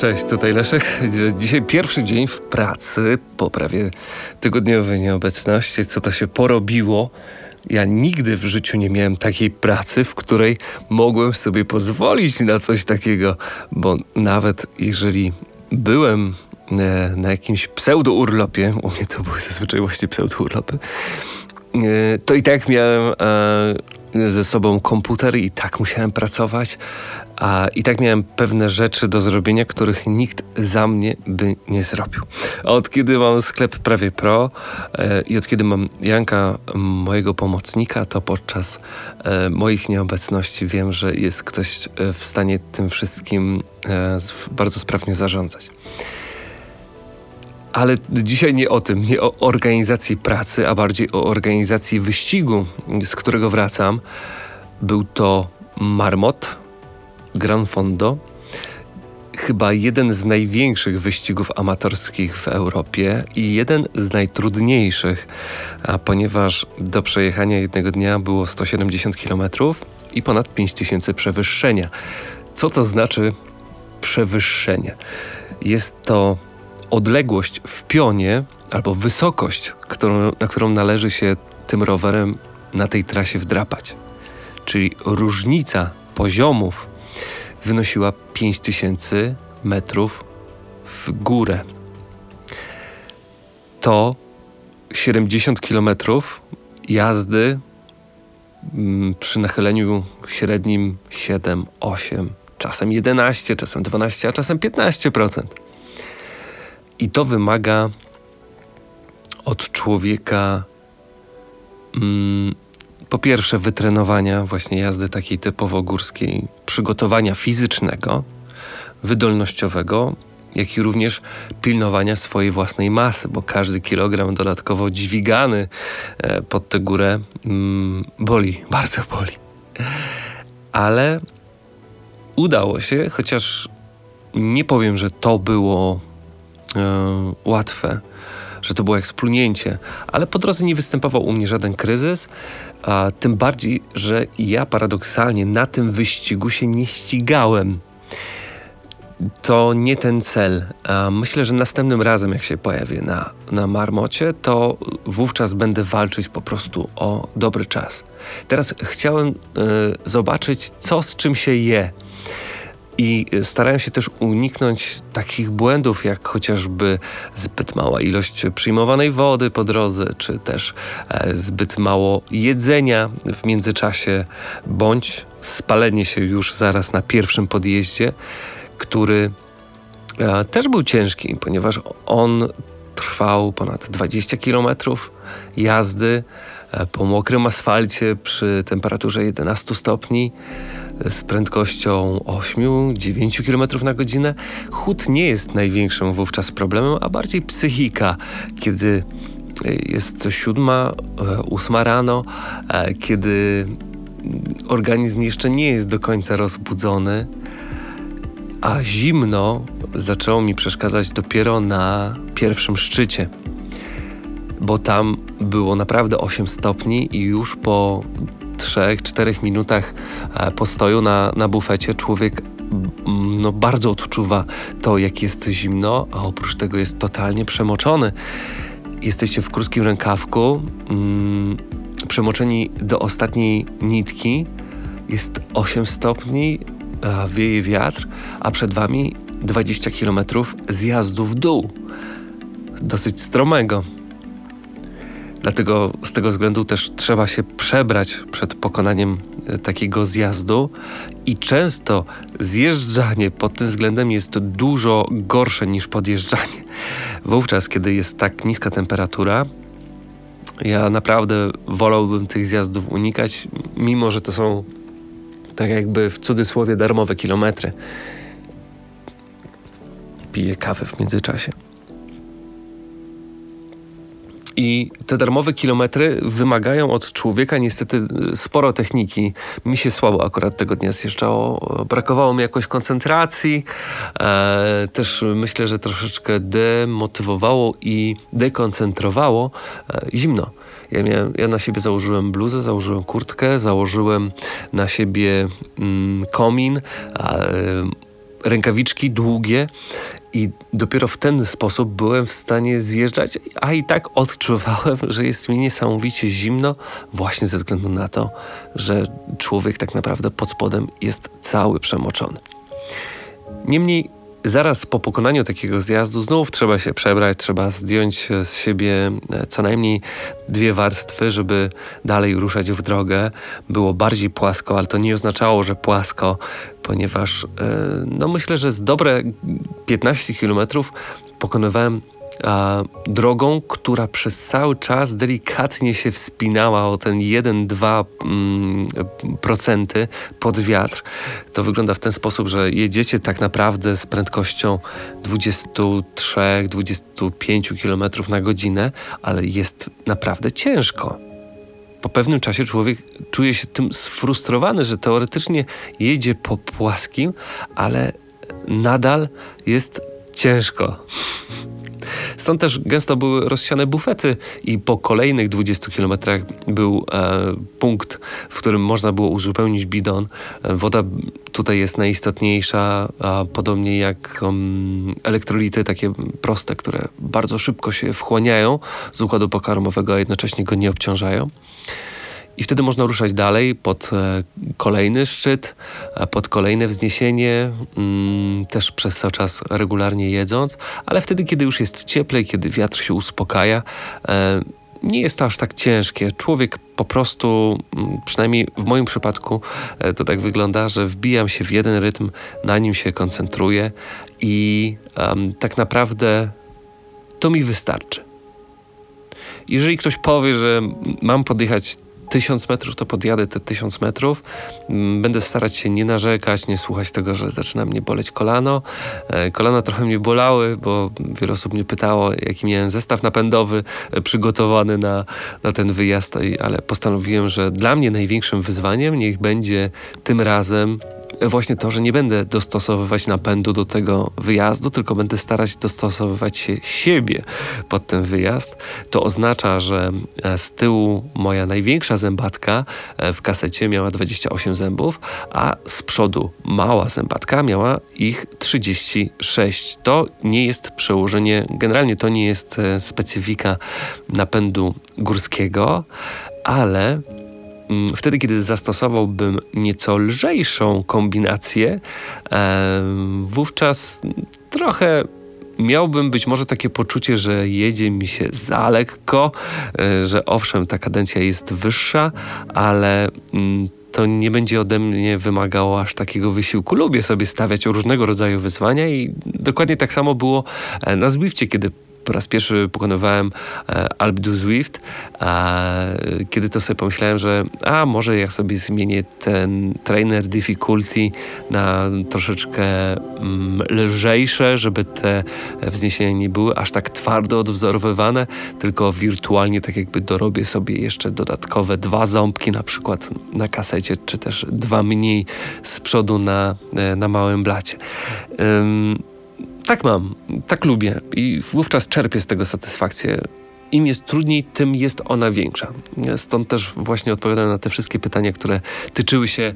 Cześć, tutaj Leszek. Dzisiaj pierwszy dzień w pracy po prawie tygodniowej nieobecności. Co to się porobiło? Ja nigdy w życiu nie miałem takiej pracy, w której mogłem sobie pozwolić na coś takiego, bo nawet jeżeli byłem e, na jakimś pseudo-urlopie, u mnie to były zazwyczaj właśnie pseudo-urlopy, e, to i tak miałem e, ze sobą komputer i tak musiałem pracować, a i tak miałem pewne rzeczy do zrobienia, których nikt za mnie by nie zrobił. A od kiedy mam sklep prawie pro e, i od kiedy mam Janka, mojego pomocnika, to podczas e, moich nieobecności wiem, że jest ktoś e, w stanie tym wszystkim e, bardzo sprawnie zarządzać. Ale dzisiaj nie o tym, nie o organizacji pracy, a bardziej o organizacji wyścigu, z którego wracam. Był to marmot, Gran Fondo. Chyba jeden z największych wyścigów amatorskich w Europie i jeden z najtrudniejszych, a ponieważ do przejechania jednego dnia było 170 km i ponad 5000 przewyższenia. Co to znaczy przewyższenie? Jest to odległość w pionie albo wysokość, którą, na którą należy się tym rowerem na tej trasie wdrapać. Czyli różnica poziomów wynosiła 5000 metrów w górę. To 70 kilometrów jazdy mm, przy nachyleniu średnim 7, 8, czasem 11, czasem 12, a czasem 15%. I to wymaga od człowieka mm, po pierwsze wytrenowania właśnie jazdy takiej typowo górskiej, przygotowania fizycznego, wydolnościowego, jak i również pilnowania swojej własnej masy, bo każdy kilogram dodatkowo dźwigany e, pod tę górę mm, boli, bardzo boli. Ale udało się, chociaż nie powiem, że to było e, łatwe, że to było jak splunięcie, ale po drodze nie występował u mnie żaden kryzys, a tym bardziej, że ja paradoksalnie na tym wyścigu się nie ścigałem. To nie ten cel. Myślę, że następnym razem, jak się pojawię na, na marmocie, to wówczas będę walczyć po prostu o dobry czas. Teraz chciałem y, zobaczyć, co z czym się je i starałem się też uniknąć takich błędów, jak chociażby zbyt mała ilość przyjmowanej wody po drodze, czy też e, zbyt mało jedzenia w międzyczasie, bądź spalenie się już zaraz na pierwszym podjeździe, który e, też był ciężki, ponieważ on trwał ponad 20 km jazdy e, po mokrym asfalcie przy temperaturze 11 stopni z prędkością 8-9 km na godzinę. Chód nie jest największym wówczas problemem, a bardziej psychika, kiedy jest to siódma, e, ósma rano, e, kiedy organizm jeszcze nie jest do końca rozbudzony, a zimno zaczęło mi przeszkadzać dopiero na pierwszym szczycie, bo tam było naprawdę 8 stopni i już po 3-4 minutach e, postoju na, na bufecie człowiek mm, no, bardzo odczuwa to, jak jest zimno, a oprócz tego jest totalnie przemoczony. Jesteście w krótkim rękawku, mm, przemoczeni do ostatniej nitki, jest 8 stopni, wieje wiatr, a przed wami 20 km zjazdu w dół. Dosyć stromego. Dlatego z tego względu też trzeba się przebrać przed pokonaniem e, takiego zjazdu i często zjeżdżanie pod tym względem jest dużo gorsze niż podjeżdżanie. Wówczas, kiedy jest tak niska temperatura, ja naprawdę wolałbym tych zjazdów unikać, mimo że to są tak jakby w cudzysłowie darmowe kilometry. Piję kawę w międzyczasie. I te darmowe kilometry wymagają od człowieka niestety sporo techniki. Mi się słabo akurat tego dnia zjeżdżało. Brakowało mi jakoś koncentracji. E, też myślę, że troszeczkę demotywowało i dekoncentrowało e, zimno. Ja, miałem, ja na siebie założyłem bluzę, założyłem kurtkę, założyłem na siebie mm, komin. E, rękawiczki długie i dopiero w ten sposób byłem w stanie zjeżdżać, a i tak odczuwałem, że jest mi niesamowicie zimno, właśnie ze względu na to, że człowiek tak naprawdę pod spodem jest cały przemoczony. Niemniej zaraz po pokonaniu takiego zjazdu znów trzeba się przebrać, trzeba zdjąć z siebie e, co najmniej dwie warstwy, żeby dalej ruszać w drogę. Było bardziej płasko, ale to nie oznaczało, że płasko, ponieważ e, no myślę, że z dobre 15 kilometrów pokonywałem a, drogą, która przez cały czas delikatnie się wspinała o ten 1-2% mm, procenty pod wiatr. To wygląda w ten sposób, że jedziecie tak naprawdę z prędkością 23-25 km na godzinę, ale jest naprawdę ciężko po pewnym czasie człowiek czuje się tym sfrustrowany, że teoretycznie jedzie po płaskim, ale nadal jest ciężko. Stąd też gęsto były rozsiane bufety i po kolejnych 20 kilometrach był e, punkt, w którym można było uzupełnić bidon. E, woda tutaj jest najistotniejsza, a podobnie jak um, elektrolity takie proste, które bardzo szybko się wchłaniają z układu pokarmowego, a jednocześnie go nie obciążają. I wtedy można ruszać dalej pod e, kolejny szczyt, e, pod kolejne wzniesienie, mm, też przez cały czas regularnie jedząc, ale wtedy, kiedy już jest cieplej, kiedy wiatr się uspokaja, e, nie jest to aż tak ciężkie. Człowiek po prostu, mm, przynajmniej w moim przypadku, to tak wygląda, że wbijam się w jeden rytm, na nim się koncentruję i um, tak naprawdę to mi wystarczy. Jeżeli ktoś powie, że mam podjechać tysiąc metrów, to podjadę te tysiąc metrów. Mm, będę starać się nie narzekać, nie słuchać tego, że zaczyna mnie boleć kolano. E, kolana trochę mnie bolały, bo wiele osób mnie pytało, jaki miałem zestaw napędowy e, przygotowany na, na ten wyjazd, ale postanowiłem, że dla mnie największym wyzwaniem niech będzie tym razem właśnie to, że nie będę dostosowywać napędu do tego wyjazdu, tylko będę starać dostosowywać się siebie pod ten wyjazd. To oznacza, że e, z tyłu moja największa zębatka e, w kasecie miała 28 zębów, a z przodu mała zębatka miała ich 36. To nie jest przełożenie, generalnie to nie jest e, specyfika napędu górskiego, ale wtedy, kiedy zastosowałbym nieco lżejszą kombinację, wówczas trochę miałbym być może takie poczucie, że jedzie mi się za lekko, e, że owszem, ta kadencja jest wyższa, ale mm, to nie będzie ode mnie wymagało aż takiego wysiłku. Lubię sobie stawiać różnego rodzaju wyzwania i dokładnie tak samo było e, na Zwifcie, kiedy po raz pierwszy pokonywałem e, Alp du Zwift, a kiedy to sobie pomyślałem, że a może jak sobie zmienię ten trainer difficulty na troszeczkę mm, lżejsze, żeby te wzniesienia nie były aż tak twardo odwzorowywane, tylko wirtualnie tak jakby dorobię sobie jeszcze dodatkowe dwa ząbki na przykład na kasecie, czy też dwa mniej z przodu na, e, na małym blacie. Um, tak mam, tak lubię i wówczas czerpię z tego satysfakcję. Im jest trudniej, tym jest ona większa. Stąd też właśnie odpowiadam na te wszystkie pytania, które tyczyły się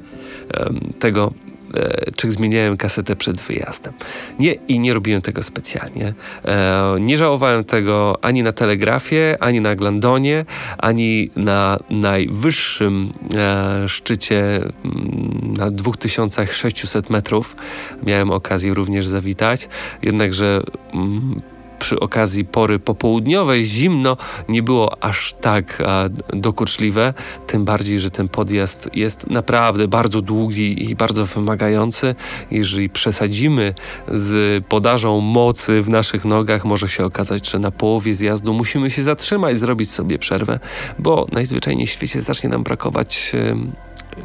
um, tego, E, czy zmieniałem kasetę przed wyjazdem. Nie i nie robiłem tego specjalnie. E, nie żałowałem tego ani na telegrafie, ani na Glandonie, ani na najwyższym e, szczycie mm, na 2600 metrów. Miałem okazję również zawitać, jednakże mm, przy okazji pory popołudniowej zimno nie było aż tak a, dokuczliwe, tym bardziej, że ten podjazd jest naprawdę bardzo długi i bardzo wymagający. Jeżeli przesadzimy z podażą mocy w naszych nogach, może się okazać, że na połowie zjazdu musimy się zatrzymać, zrobić sobie przerwę, bo najzwyczajniej w świecie zacznie nam brakować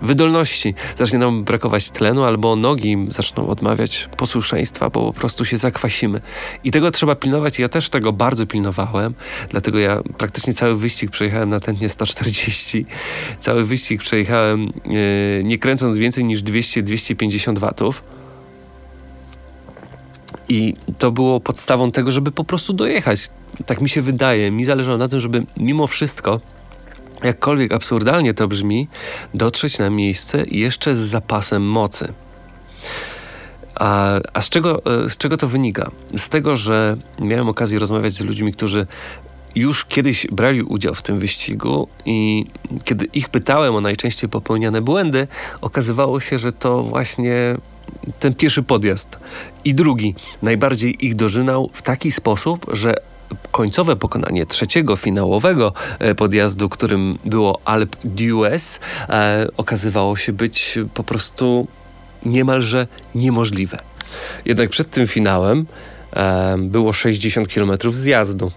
wydolności, zacznie nam brakować tlenu, albo nogi zaczną odmawiać posłuszeństwa, bo po prostu się zakwasimy. I tego trzeba pilnować. Ja też tego bardzo pilnowałem, dlatego ja praktycznie cały wyścig przejechałem na tętnie 140. Cały wyścig przejechałem yy, nie kręcąc więcej niż 200-250 watów. I to było podstawą tego, żeby po prostu dojechać. Tak mi się wydaje. Mi zależało na tym, żeby mimo wszystko jakkolwiek absurdalnie to brzmi, dotrzeć na miejsce jeszcze z zapasem mocy. A, a z, czego, z czego to wynika? Z tego, że miałem okazję rozmawiać z ludźmi, którzy już kiedyś brali udział w tym wyścigu i kiedy ich pytałem o najczęściej popełniane błędy, okazywało się, że to właśnie ten pierwszy podjazd i drugi najbardziej ich dożynał w taki sposób, że końcowe pokonanie trzeciego finałowego e, podjazdu, którym było Alp d'Huez, e, okazywało się być po prostu niemalże niemożliwe. Jednak przed tym finałem było 60 km zjazdu,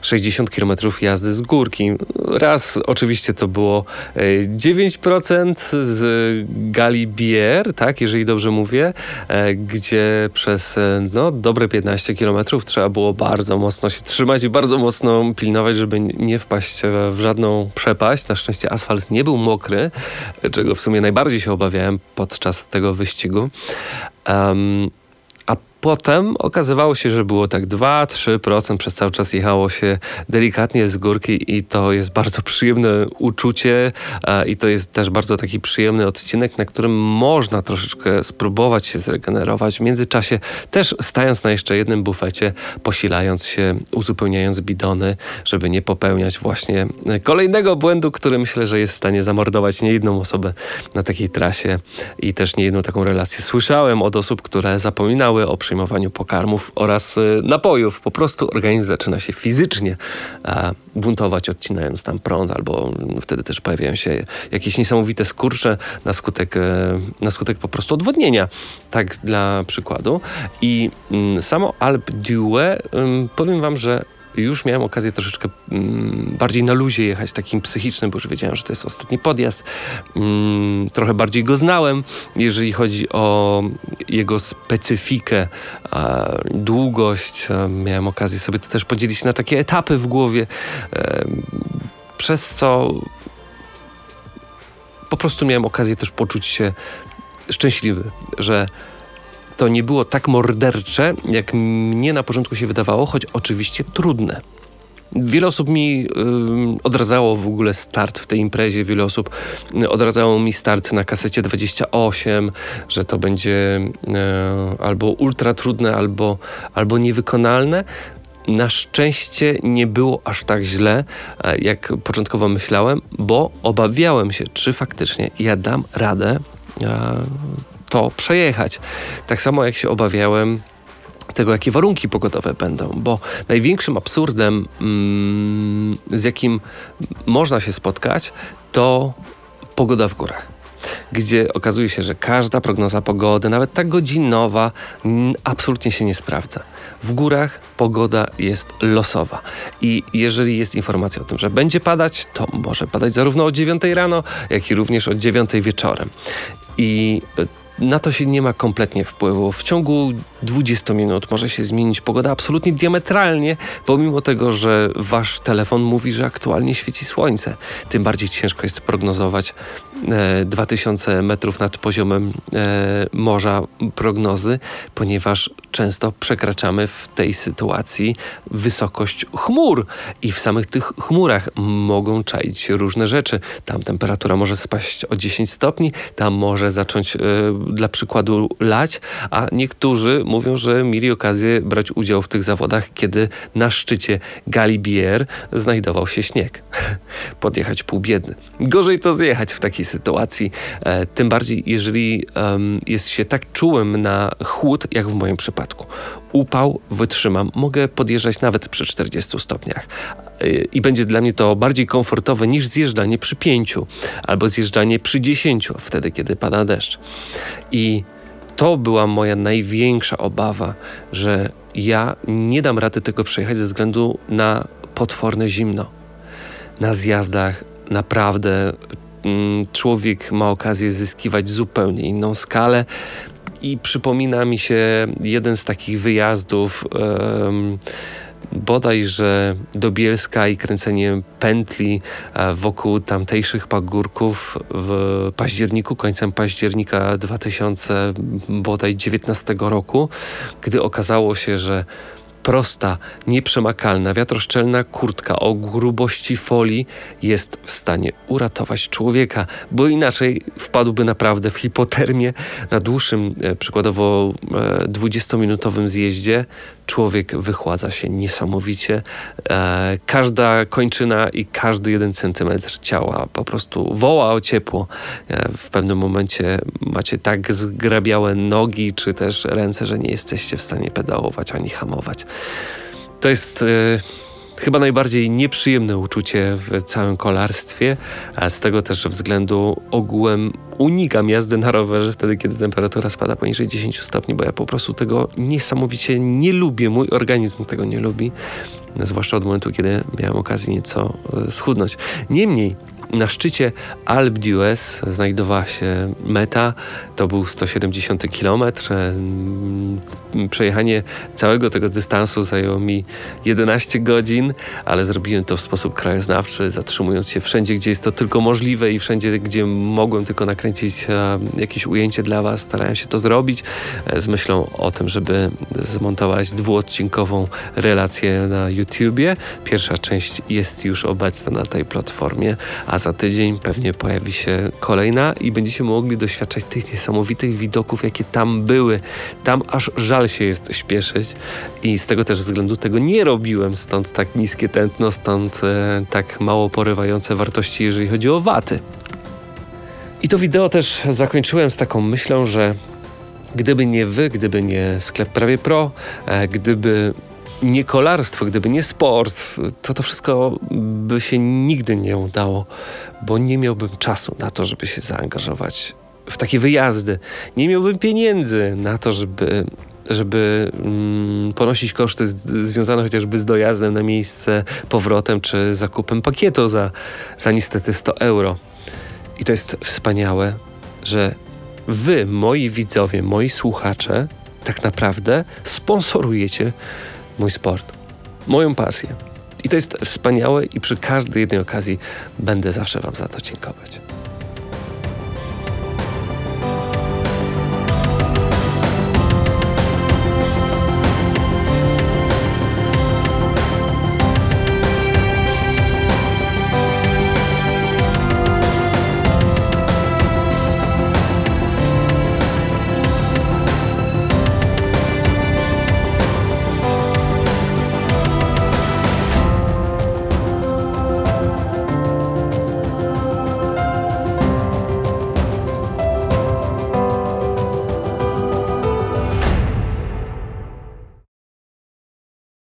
60 km jazdy z górki. Raz oczywiście to było 9% e, z Galibier, tak, jeżeli dobrze mówię, e, gdzie przez e, no, dobre 15 km trzeba było bardzo mocno się trzymać i bardzo mocno pilnować, żeby nie wpaść w żadną przepaść. Na szczęście asfalt nie był mokry, czego w sumie najbardziej się obawiałem podczas tego wyścigu. Um, Potem okazywało się, że było tak 2-3%, przez cały czas jechało się delikatnie z górki i to jest bardzo przyjemne uczucie i to jest też bardzo taki przyjemny odcinek, na którym można troszeczkę spróbować się zregenerować. W międzyczasie też stając na jeszcze jednym bufecie, posilając się, uzupełniając bidony, żeby nie popełniać właśnie kolejnego błędu, który myślę, że jest w stanie zamordować niejedną osobę na takiej trasie i też niejedną taką relację słyszałem od osób, które zapominały o przyjemności przyjmowaniu pokarmów oraz y, napojów. Po prostu organizm zaczyna się fizycznie buntować, odcinając tam prąd, albo wtedy też pojawiają się jakieś niesamowite skurcze na skutek, e, na skutek po prostu odwodnienia. Tak dla przykładu. I mm, samo Alp d'Huez, powiem wam, że już miałem okazję troszeczkę mm, bardziej na luzie jechać, takim psychicznym, bo już wiedziałem, że to jest ostatni podjazd. Mm, trochę bardziej go znałem, jeżeli chodzi o jego specyfikę, a, długość. A, miałem okazję sobie to też podzielić na takie etapy w głowie, e, przez co po prostu miałem okazję też poczuć się szczęśliwy, że to nie było tak mordercze, jak mnie na początku się wydawało, choć oczywiście trudne. Wiele osób mi y, odradzało w ogóle start w tej imprezie, wiele osób y, odradzało mi start na kasecie 28, że to będzie y, albo ultra trudne, albo, albo niewykonalne. Na szczęście nie było aż tak źle, e, jak początkowo myślałem, bo obawiałem się, czy faktycznie ja dam radę e, to przejechać. Tak samo jak się obawiałem tego, jakie warunki pogodowe będą, bo największym absurdem, mm, z jakim można się spotkać, to pogoda w górach gdzie okazuje się, że każda prognoza pogody, nawet ta godzinowa, absolutnie się nie sprawdza. W górach pogoda jest losowa i jeżeli jest informacja o tym, że będzie padać, to może padać zarówno o 9 rano, jak i również o 9 wieczorem. I na to się nie ma kompletnie wpływu. W ciągu 20 minut może się zmienić pogoda absolutnie diametralnie, pomimo tego, że wasz telefon mówi, że aktualnie świeci słońce. Tym bardziej ciężko jest prognozować e, 2000 metrów nad poziomem e, morza prognozy, ponieważ często przekraczamy w tej sytuacji wysokość chmur i w samych tych chmurach mogą czaić się różne rzeczy. Tam temperatura może spaść o 10 stopni, tam może zacząć e, dla przykładu lać, a niektórzy mówią, że mieli okazję brać udział w tych zawodach, kiedy na szczycie Galibier znajdował się śnieg. Podjechać pół biedny. Gorzej to zjechać w takiej sytuacji, e, tym bardziej jeżeli jest się tak czułym na chłód, jak w moim przypadku. Upał wytrzymam, mogę podjeżdżać nawet przy 40 stopniach e, i będzie dla mnie to bardziej komfortowe niż zjeżdżanie przy 5 albo zjeżdżanie przy 10, wtedy kiedy pada deszcz. I to była moja największa obawa, że ja nie dam rady tego przejechać ze względu na potworne zimno. Na zjazdach naprawdę mm, człowiek ma okazję zyskiwać zupełnie inną skalę. I przypomina mi się jeden z takich wyjazdów. Yy, bodajże do Bielska i kręcenie pętli e, wokół tamtejszych pagórków w październiku, końcem października 2019 roku, gdy okazało się, że prosta, nieprzemakalna, wiatroszczelna kurtka o grubości folii jest w stanie uratować człowieka, bo inaczej wpadłby naprawdę w hipotermię na dłuższym, e, przykładowo 20-minutowym zjeździe. Człowiek wychładza się niesamowicie. E, każda kończyna i każdy jeden centymetr ciała po prostu woła o ciepło. E, w pewnym momencie macie tak zgrabiałe nogi czy też ręce, że nie jesteście w stanie pedałować ani hamować. To jest e, chyba najbardziej nieprzyjemne uczucie w całym kolarstwie, a z tego też względu ogółem unikam jazdy na rowerze wtedy, kiedy temperatura spada poniżej 10 stopni, bo ja po prostu tego niesamowicie nie lubię, mój organizm tego nie lubi, zwłaszcza od momentu, kiedy miałem okazję nieco e, schudnąć. Niemniej, na szczycie Alp d'Huez znajdowała się meta, to był 170 km. Przejechanie całego tego dystansu zajęło mi 11 godzin, ale zrobiłem to w sposób krajoznawczy, zatrzymując się wszędzie, gdzie jest to tylko możliwe i wszędzie, gdzie mogłem tylko nakręcić e, jakieś ujęcie dla Was, starałem się to zrobić e, z myślą o tym, żeby zmontować dwuodcinkową relację na YouTubie. Pierwsza część jest już obecna na tej platformie, a za tydzień pewnie pojawi się kolejna i będziecie mogli doświadczać tych niesamowitych widoków, jakie tam były. Tam aż żal się jest śpieszyć i z tego też względu tego nie robiłem, stąd tak niskie tętno, stąd e, tak mało porywające wartości, jeżeli chodzi o waty. I to wideo też zakończyłem z taką myślą, że gdyby nie wy, gdyby nie sklep Prawie Pro, e, gdyby nie kolarstwo, gdyby nie sport, to to wszystko by się nigdy nie udało, bo nie miałbym czasu na to, żeby się zaangażować w takie wyjazdy. Nie miałbym pieniędzy na to, żeby żeby mm, ponosić koszty z, związane chociażby z dojazdem na miejsce, powrotem czy zakupem pakietu za, za niestety 100 euro. I to jest wspaniałe, że wy, moi widzowie, moi słuchacze, tak naprawdę sponsorujecie mój sport, moją pasję. I to jest wspaniałe i przy każdej jednej okazji będę zawsze Wam za to dziękować.